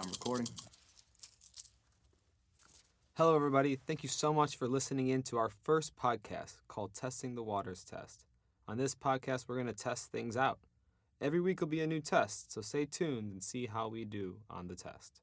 I'm recording. Hello, everybody. Thank you so much for listening in to our first podcast called Testing the Waters Test. On this podcast, we're going to test things out. Every week will be a new test, so stay tuned and see how we do on the test.